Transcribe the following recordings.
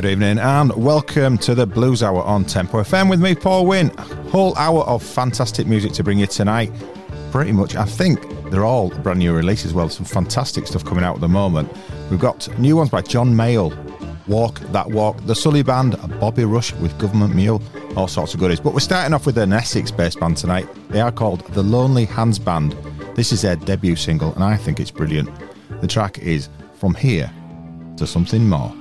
Good evening and welcome to the Blues Hour on Tempo FM with me, Paul Wynn. Whole hour of fantastic music to bring you tonight. Pretty much, I think they're all brand new releases. Well, some fantastic stuff coming out at the moment. We've got new ones by John Mayall, Walk That Walk, the Sully Band, Bobby Rush with Government Mule, all sorts of goodies. But we're starting off with an Essex based band tonight. They are called the Lonely Hands Band. This is their debut single, and I think it's brilliant. The track is From Here to Something More.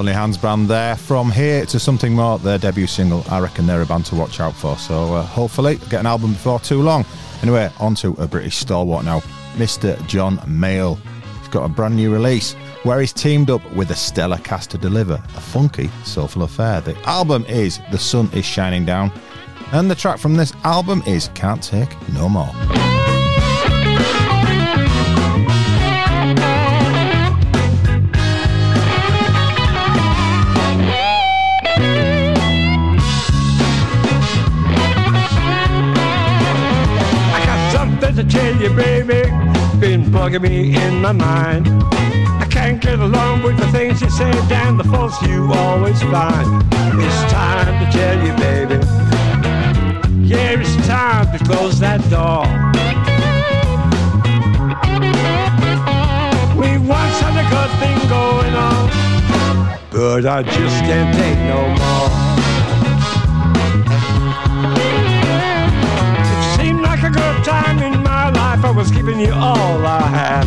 Lonely Hands band there. From here to something more, their debut single. I reckon they're a band to watch out for. So uh, hopefully get an album before too long. Anyway, on to a British stalwart now, Mr. John Mayall. He's got a brand new release where he's teamed up with a stellar cast to deliver a funky, soulful affair. The album is The Sun Is Shining Down, and the track from this album is Can't Take No More. Bugging me in my mind. I can't get along with the things you say, damn the faults you always find. It's time to tell you, baby. Yeah, it's time to close that door. We once had a good thing going on, but I just can't take no more. Giving you all I had.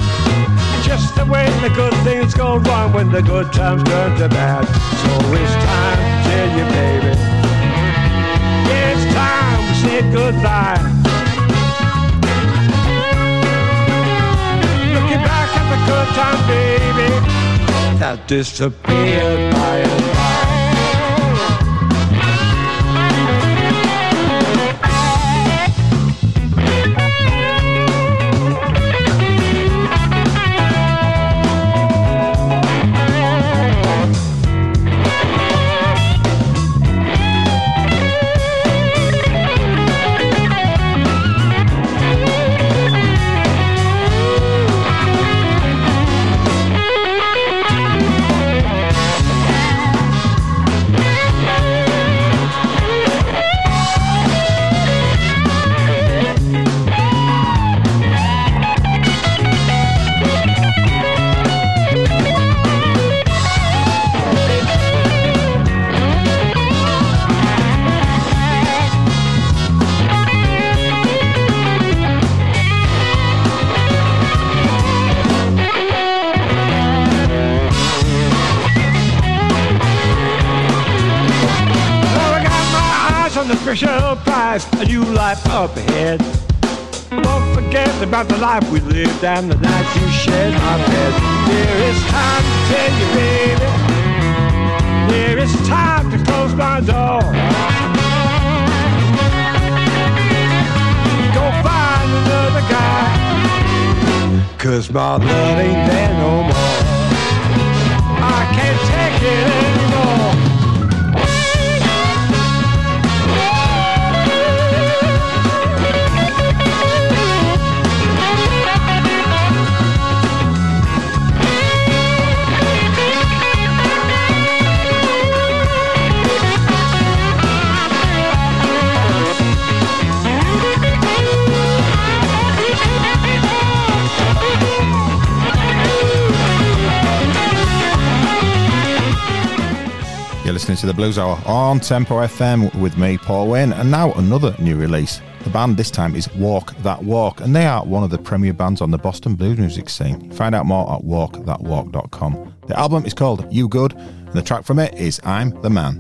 Just the way the good things go wrong when the good times turn to bad. So it's time to tell you, baby. It's time to say goodbye. Looking back at the good time, baby, that disappeared prize, a new life up ahead. Don't forget about the life we lived and the nights you shared my bed. There is time to tell you, baby. There is time to close my door. Go find another guy. Cause my love ain't there no more. Listening to the Blues Hour on Tempo FM with me, Paul Wayne, and now another new release. The band this time is Walk That Walk, and they are one of the premier bands on the Boston blues music scene. Find out more at walkthatwalk.com. The album is called You Good, and the track from it is I'm the Man.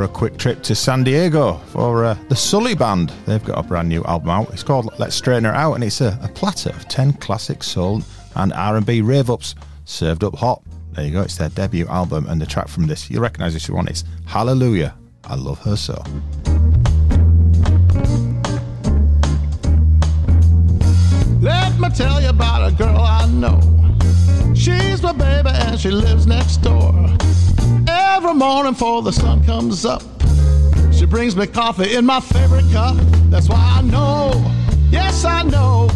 For a quick trip to San Diego for uh, the Sully Band. They've got a brand new album out. It's called Let's Straighten Her Out, and it's a, a platter of 10 classic soul and R&B rave-ups served up hot. There you go, it's their debut album, and the track from this, you'll recognise this one, it's Hallelujah, I Love Her So. Let me tell you about a girl I know. She's my baby and she lives next door. Every morning before the sun comes up, she brings me coffee in my favorite cup. That's why I know, yes I know.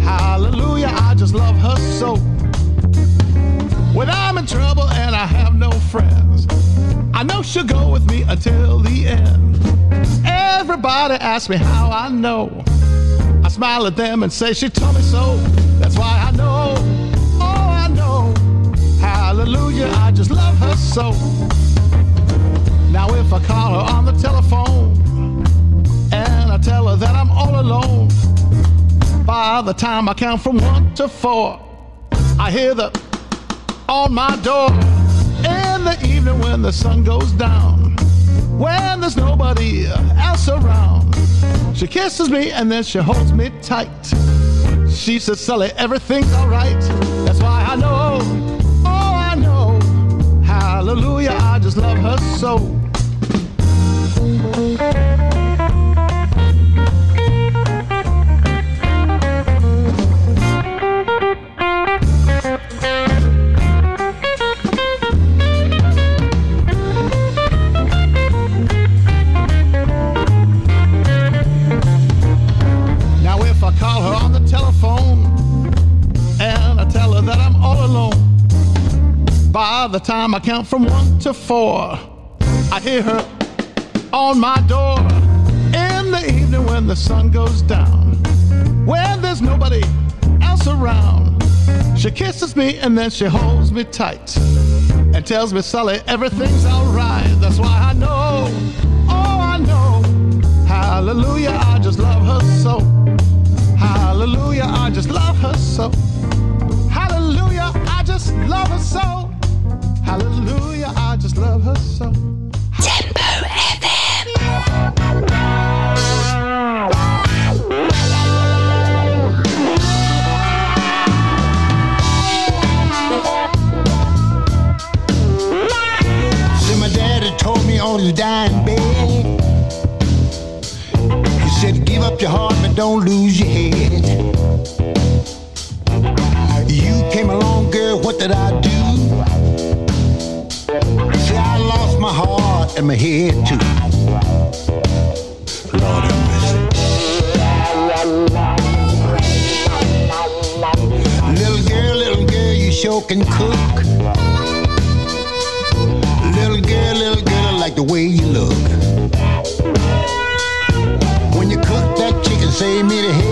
Hallelujah, I just love her so. When I'm in trouble and I have no friends, I know she'll go with me until the end. Everybody asks me how I know. I smile at them and say she told me so. That's why I know. Hallelujah, I just love her so. Now if I call her on the telephone and I tell her that I'm all alone, by the time I count from one to four, I hear the on my door in the evening when the sun goes down. When there's nobody else around, she kisses me and then she holds me tight. She says, Sully, everything's alright. That's why I know. Hallelujah, I just love her so. The time I count from one to four, I hear her on my door in the evening when the sun goes down, when there's nobody else around. She kisses me and then she holds me tight and tells me, Sully, everything's alright. That's why I know, oh, I know. Hallelujah, I just love her so. Hallelujah, I just love her so. Hallelujah, I just love her so. Hallelujah, I just love her so. See, my daddy told me on his dying bed. He said, Give up your heart, but don't lose your head. You came along, girl, what did I do? And my head too. Lord have. Little girl, little girl, you sure can cook. Little girl, little girl, I like the way you look. When you cook that chicken, save me the head.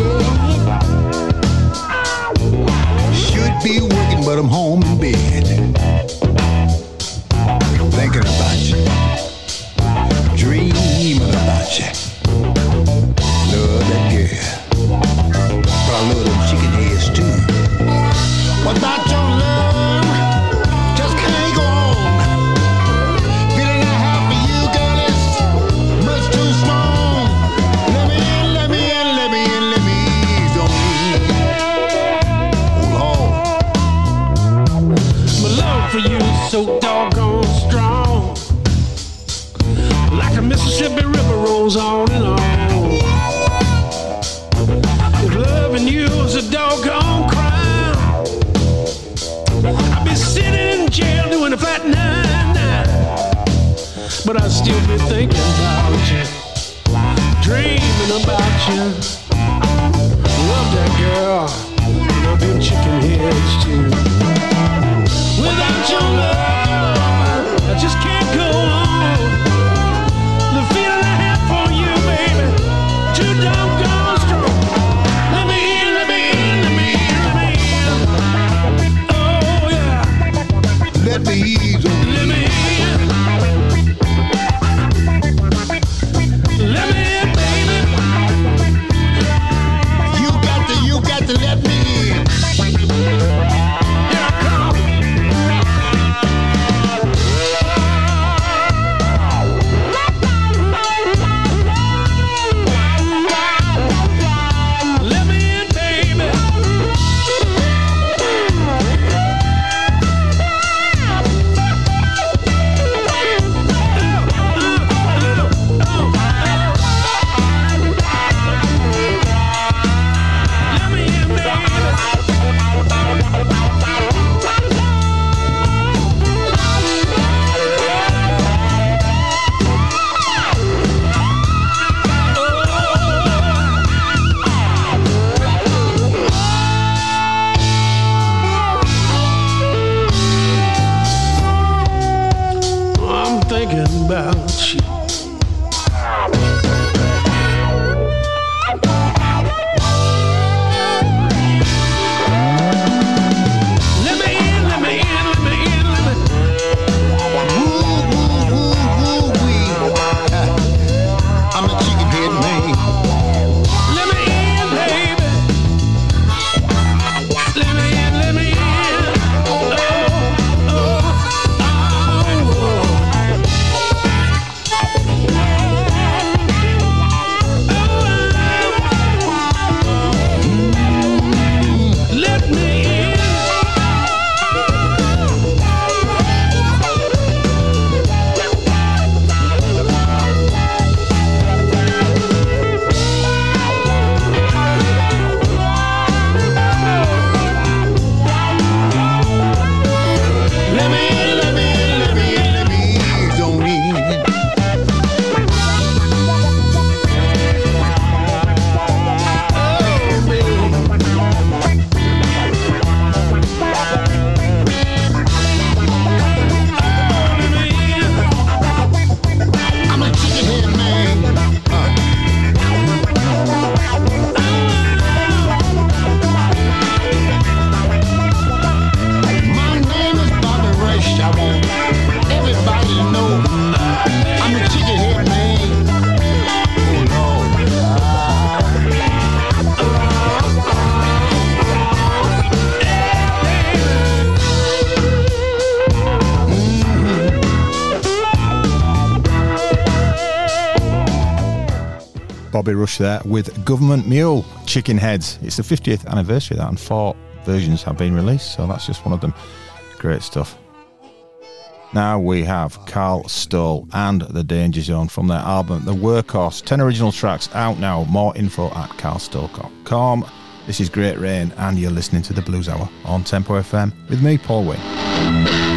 Rush there with Government Mule Chicken Heads. It's the 50th anniversary of that, and four versions have been released, so that's just one of them. Great stuff. Now we have Carl Stoll and The Danger Zone from their album The Workhorse. 10 original tracks out now. More info at carlstoll.com. This is Great Rain, and you're listening to The Blues Hour on Tempo FM with me, Paul Wayne.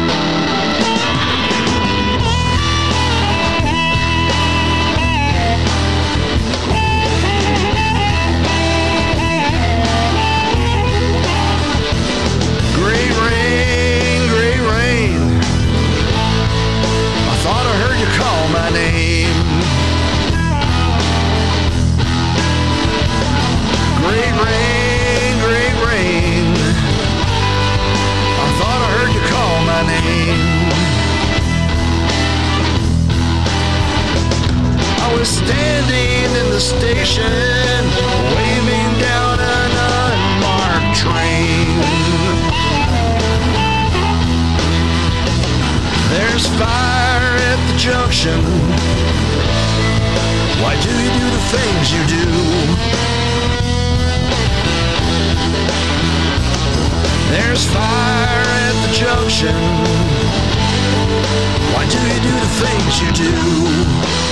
things you do.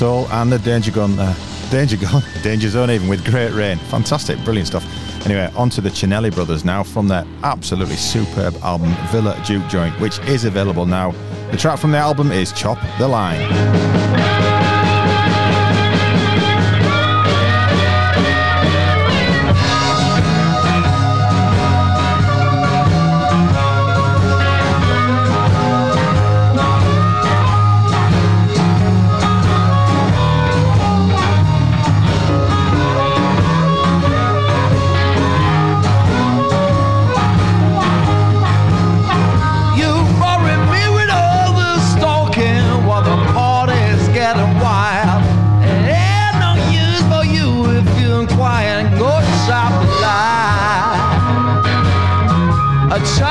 Stoll and the Danger Gun there. Danger Gun, Danger Zone, even with great rain. Fantastic, brilliant stuff. Anyway, on to the Cinelli brothers now from their absolutely superb album Villa Jukejoint, which is available now. The track from the album is Chop the Line. child.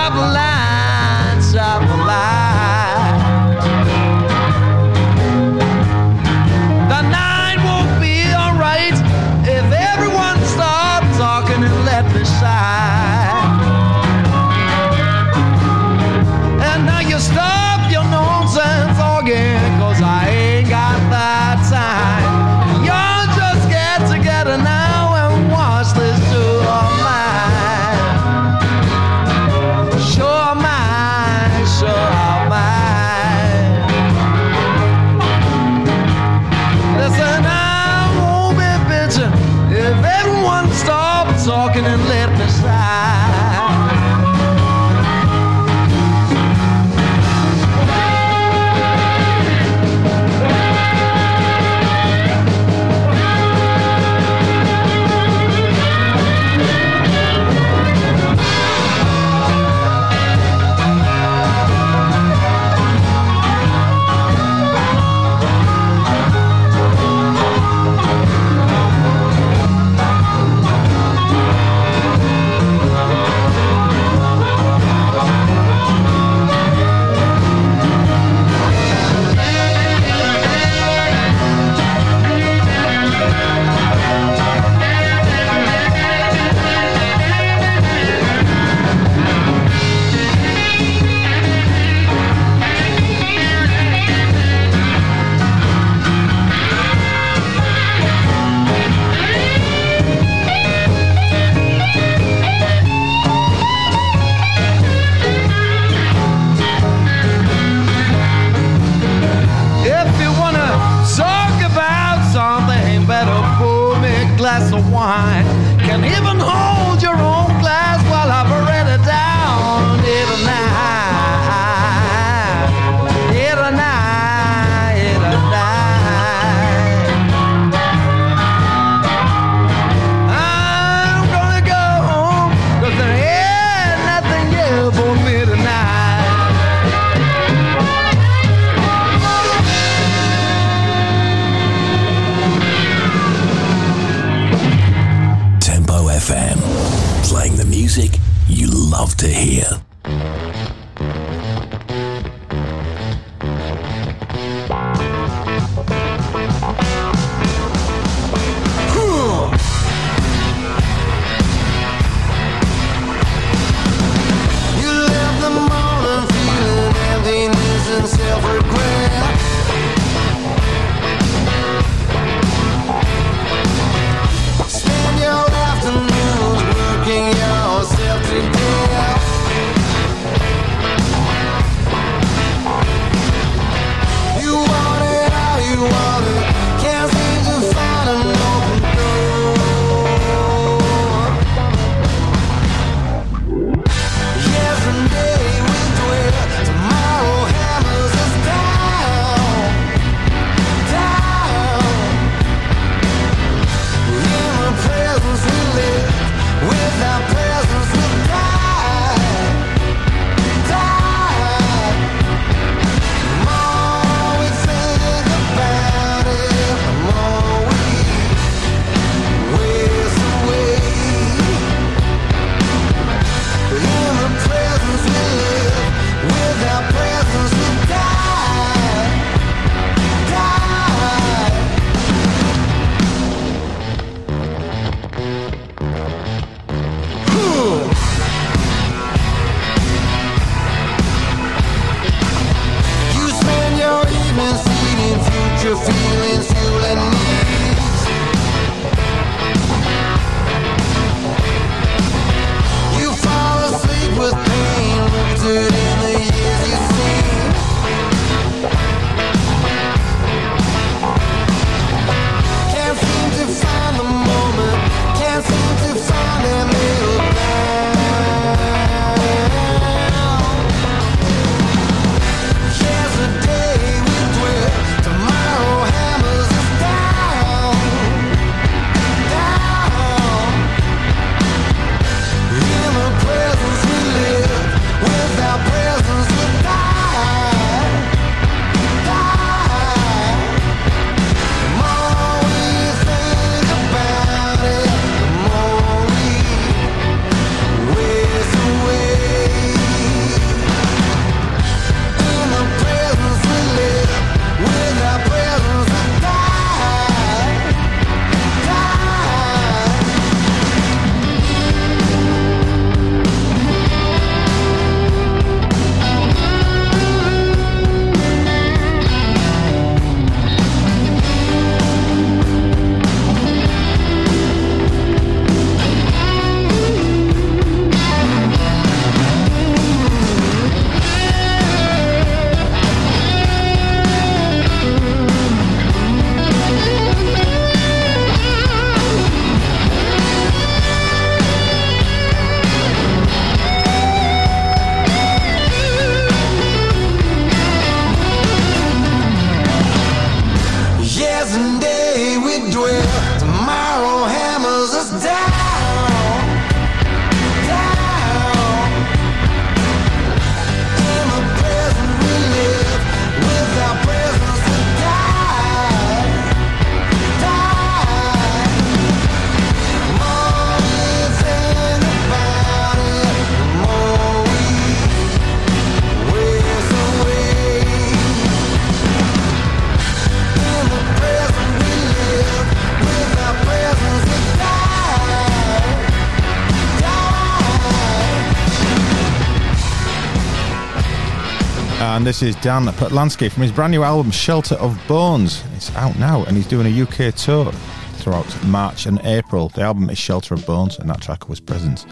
This is Dan Patlansky from his brand new album Shelter of Bones. It's out now and he's doing a UK tour throughout March and April. The album is Shelter of Bones and that track was Presence.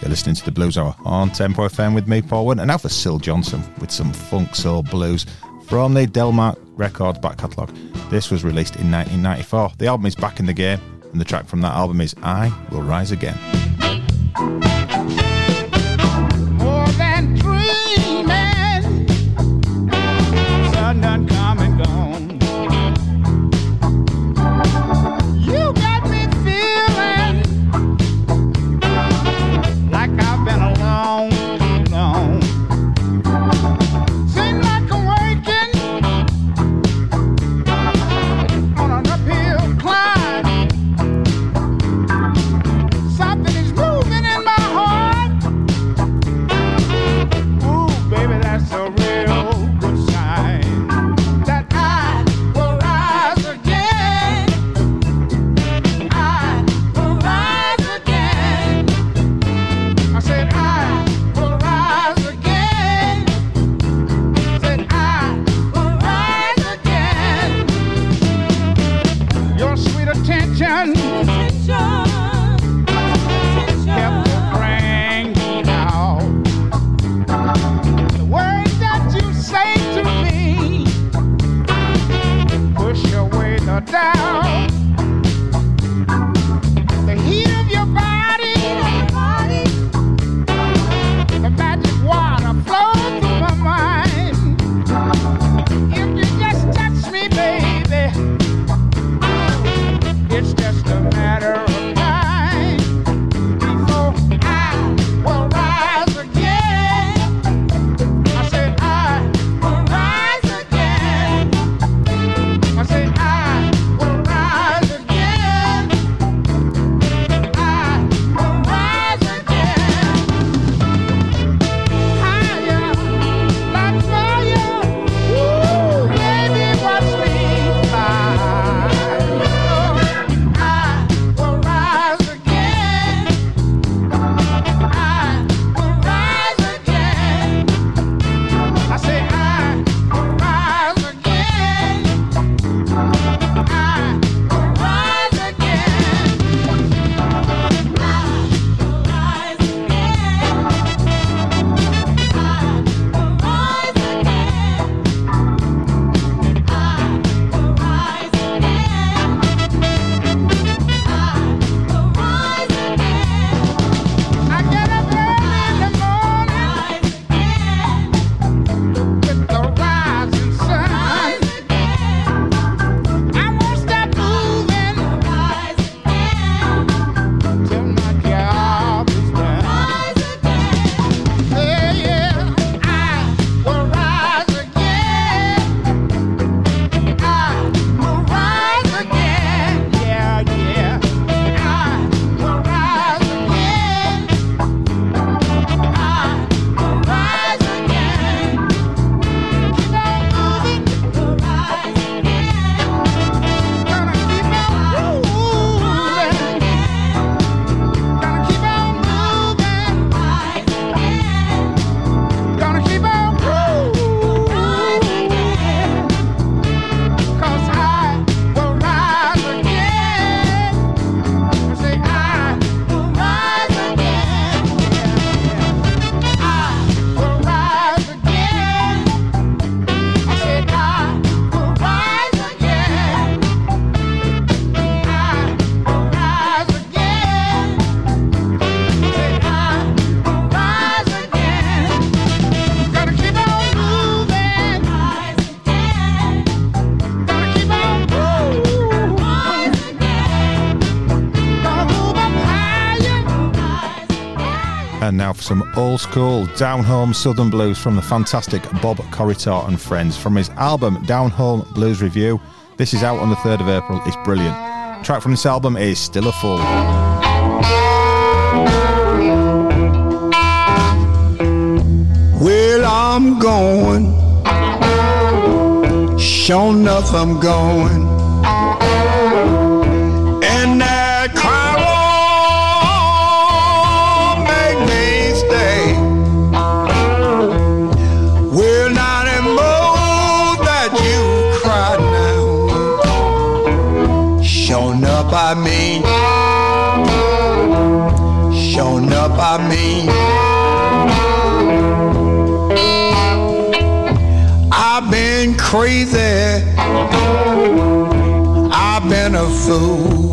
You're listening to the Blues Hour on Tempo FM with me, Paul Wynn, and now for Syl Johnson with some funk soul blues from the Delmark Records back catalogue. This was released in 1994. The album is back in the game, and the track from that album is I Will Rise Again. Now for some old school down home southern blues from the fantastic Bob Corritore and friends from his album Down Home Blues Revue. This is out on the 3rd of April. It's brilliant. Track from this album is Still a Fool. Well, I'm going. Sure enough, I'm going. crazy. I've been a fool.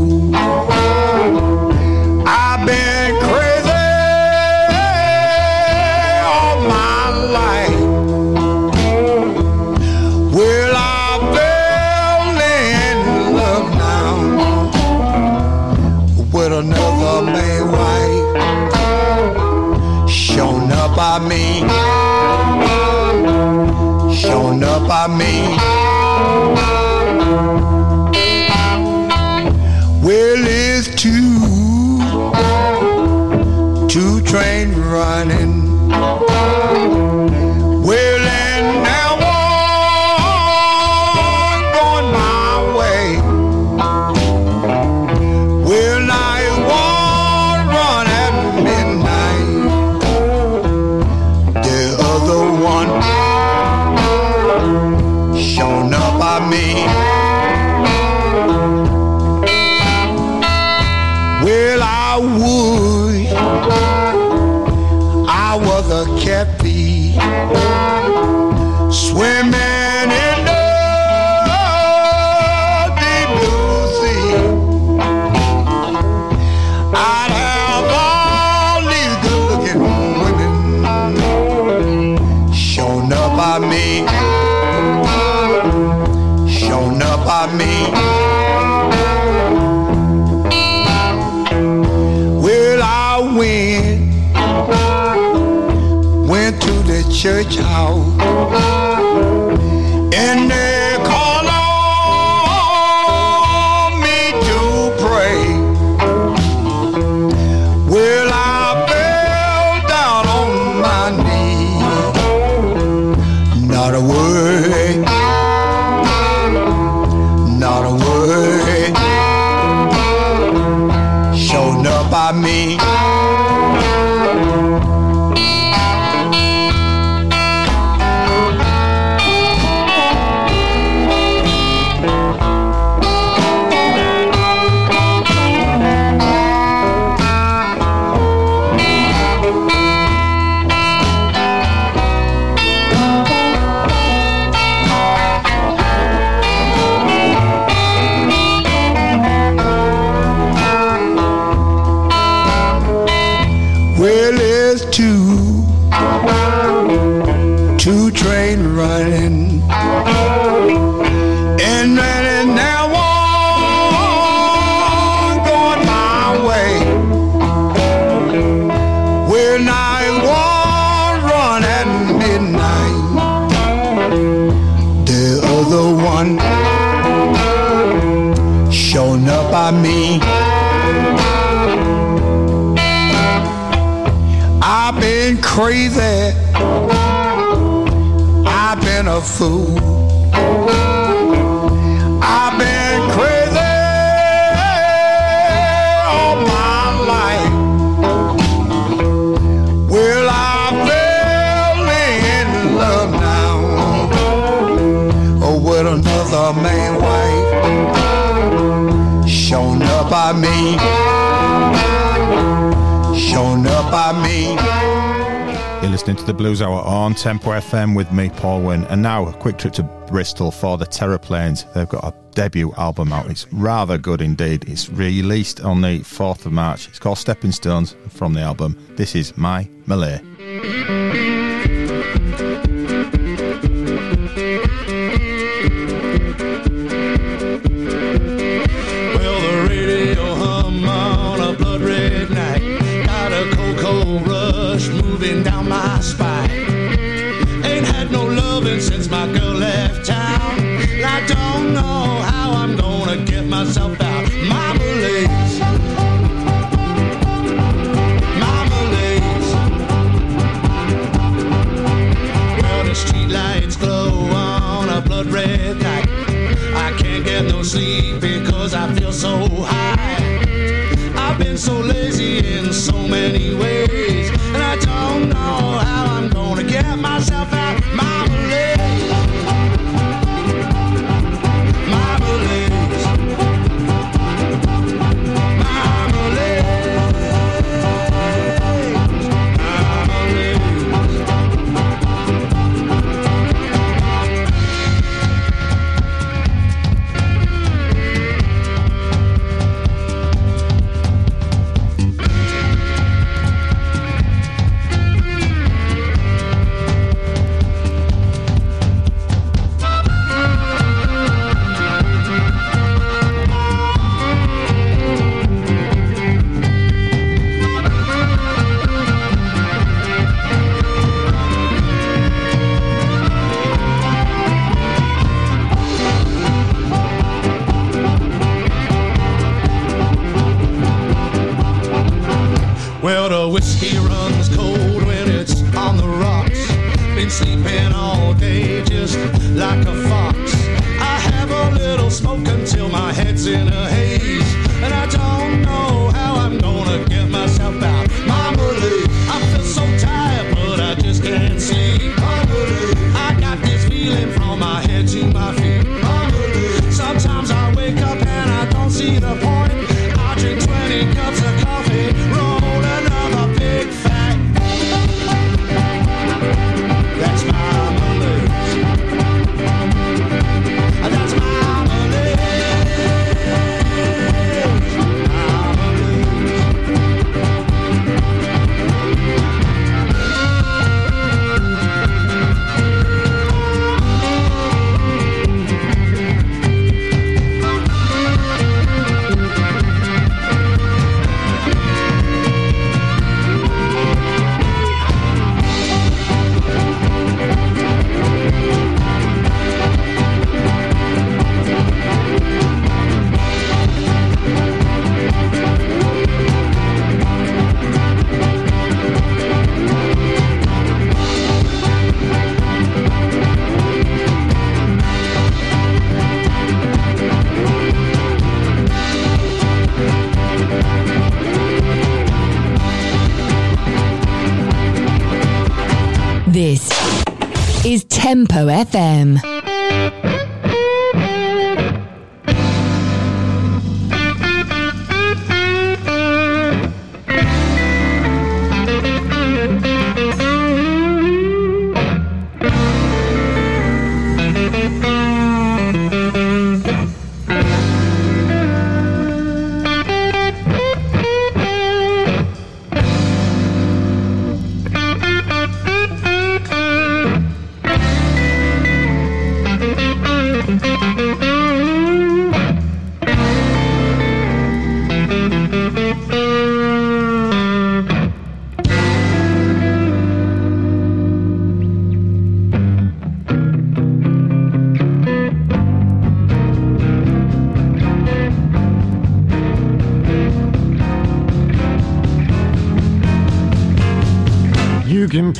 crazy. I've been a fool. the Blues Hour on Tempo FM with me, Paul Wynn. And now a quick trip to Bristol for the Terraplanes. They've got a debut album out. It's rather good indeed. It's released on the 4th of March. It's called Stepping Stones from the album. This is My Malay.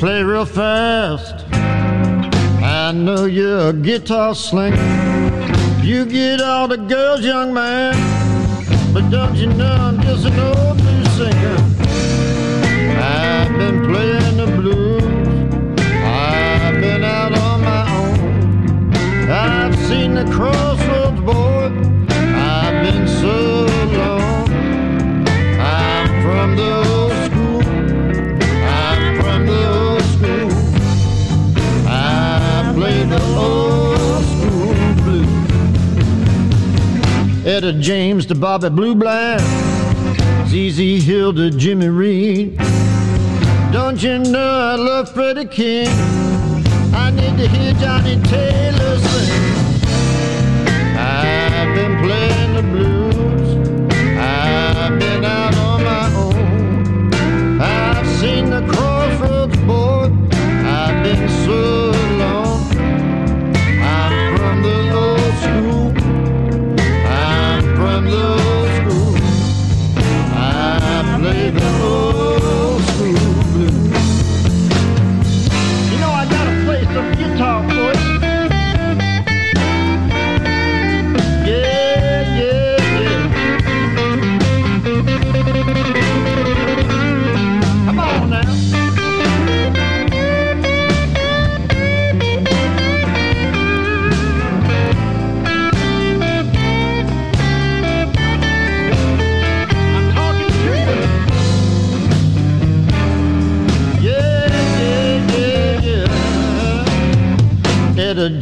Play real fast. I know you're a guitar slinger. You get all the girls, young man. But don't you know I'm just an old blues singer? I've been playing the blues. I've been out on my own. I've seen the crossroads, Etta James to Bobby Blue Bland, ZZ Hill to Jimmy Reed. Don't you know I love Freddie King? I need to hear Johnnie Taylor sing.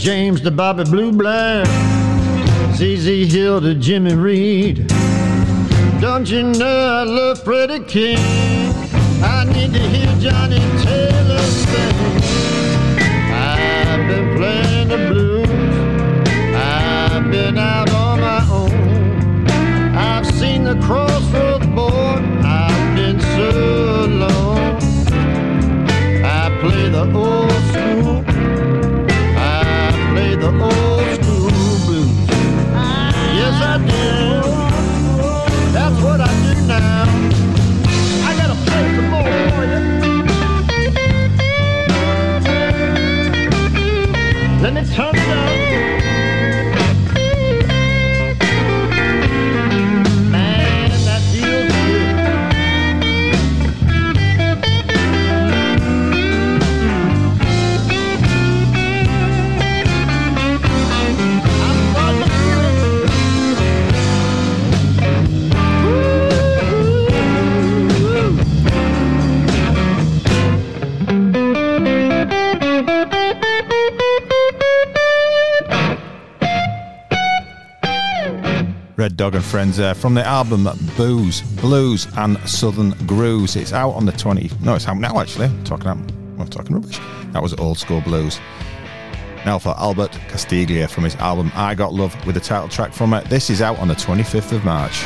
James to Bobby Blue Bland, ZZ Hill to Jimmy Reed. Don't you know I love Freddie King? I need to hear Johnnie Taylor sing. I've been playing the blues. I've been out on my own. I've seen the crossroads, boy. I've been so alone. I play the old the old Dog and Friends there from the album Booze, Blues and Southern Grooves. It's out on the 20. No, it's out now actually. I'm talking about, I'm talking rubbish. That was Old School Blues. Now for Albert Castiglia from his album I Got Love with the title track from it. This is out on the 25th of March.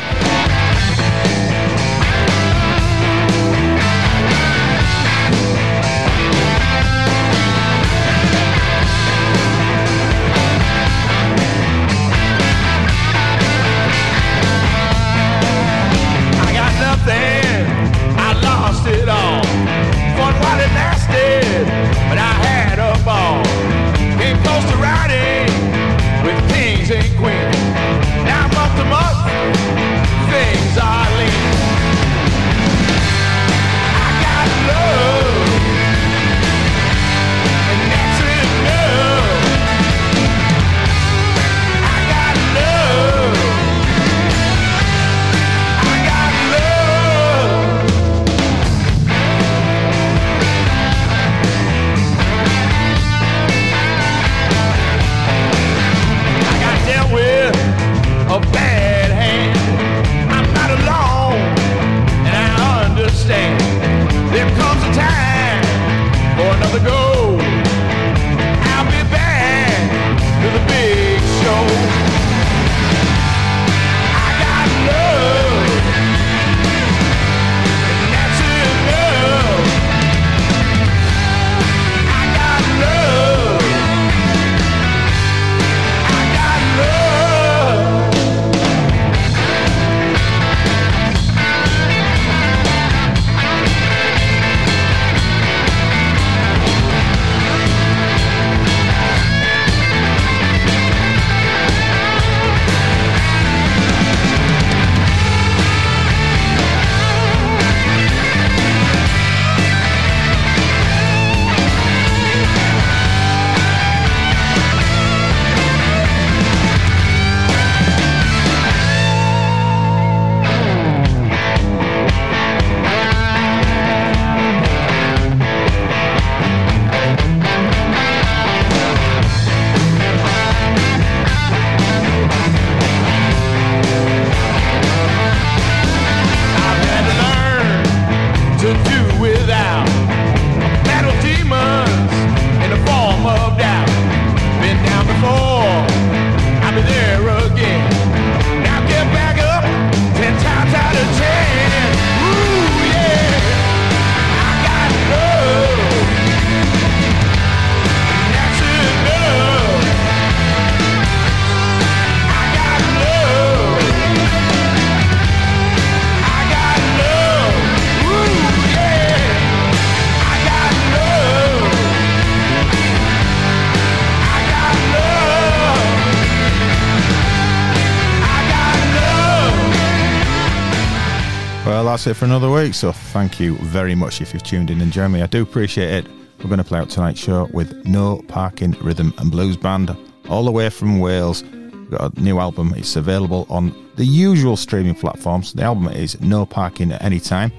That's it for another week. So thank you very much if you've tuned in and joined me. I do appreciate it. We're going to play out tonight's show with No Parking Rhythm and Blues Band, all the way from Wales. We've got a new album. It's available on the usual streaming platforms. The album is No Parking at Any Time.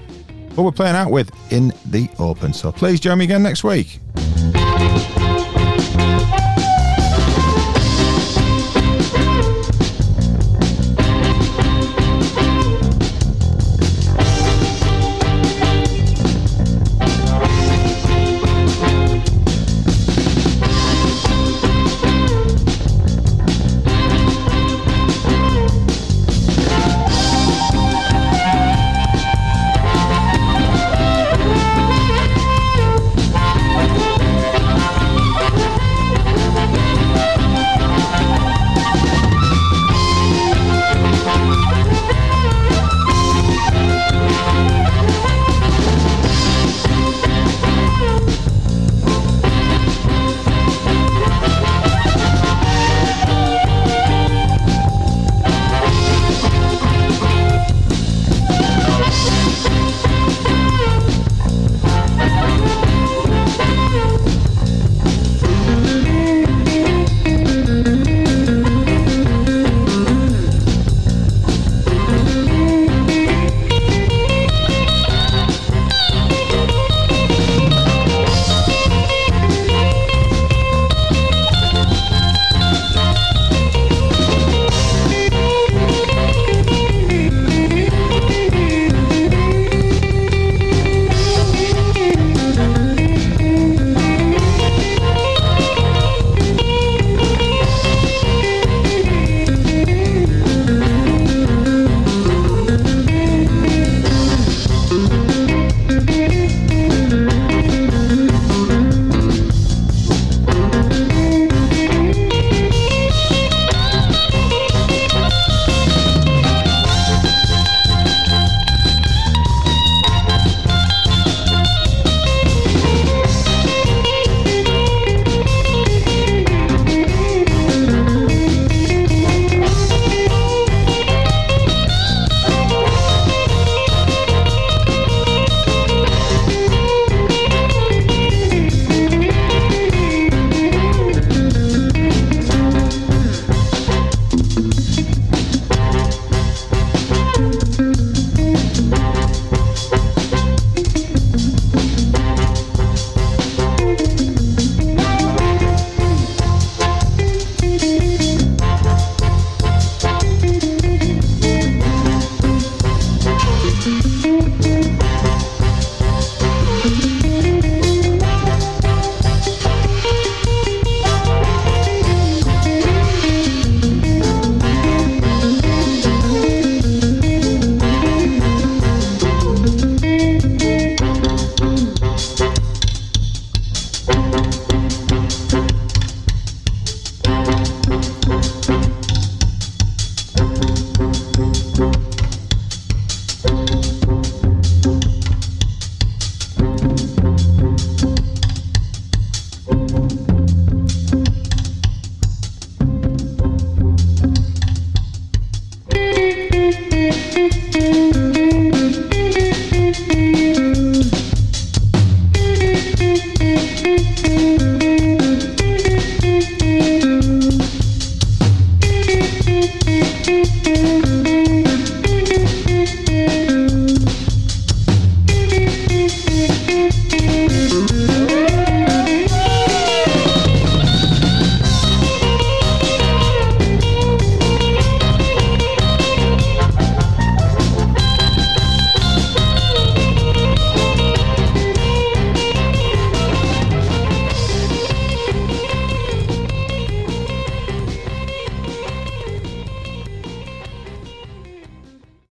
But we're playing out with In the Open. So please join me again next week.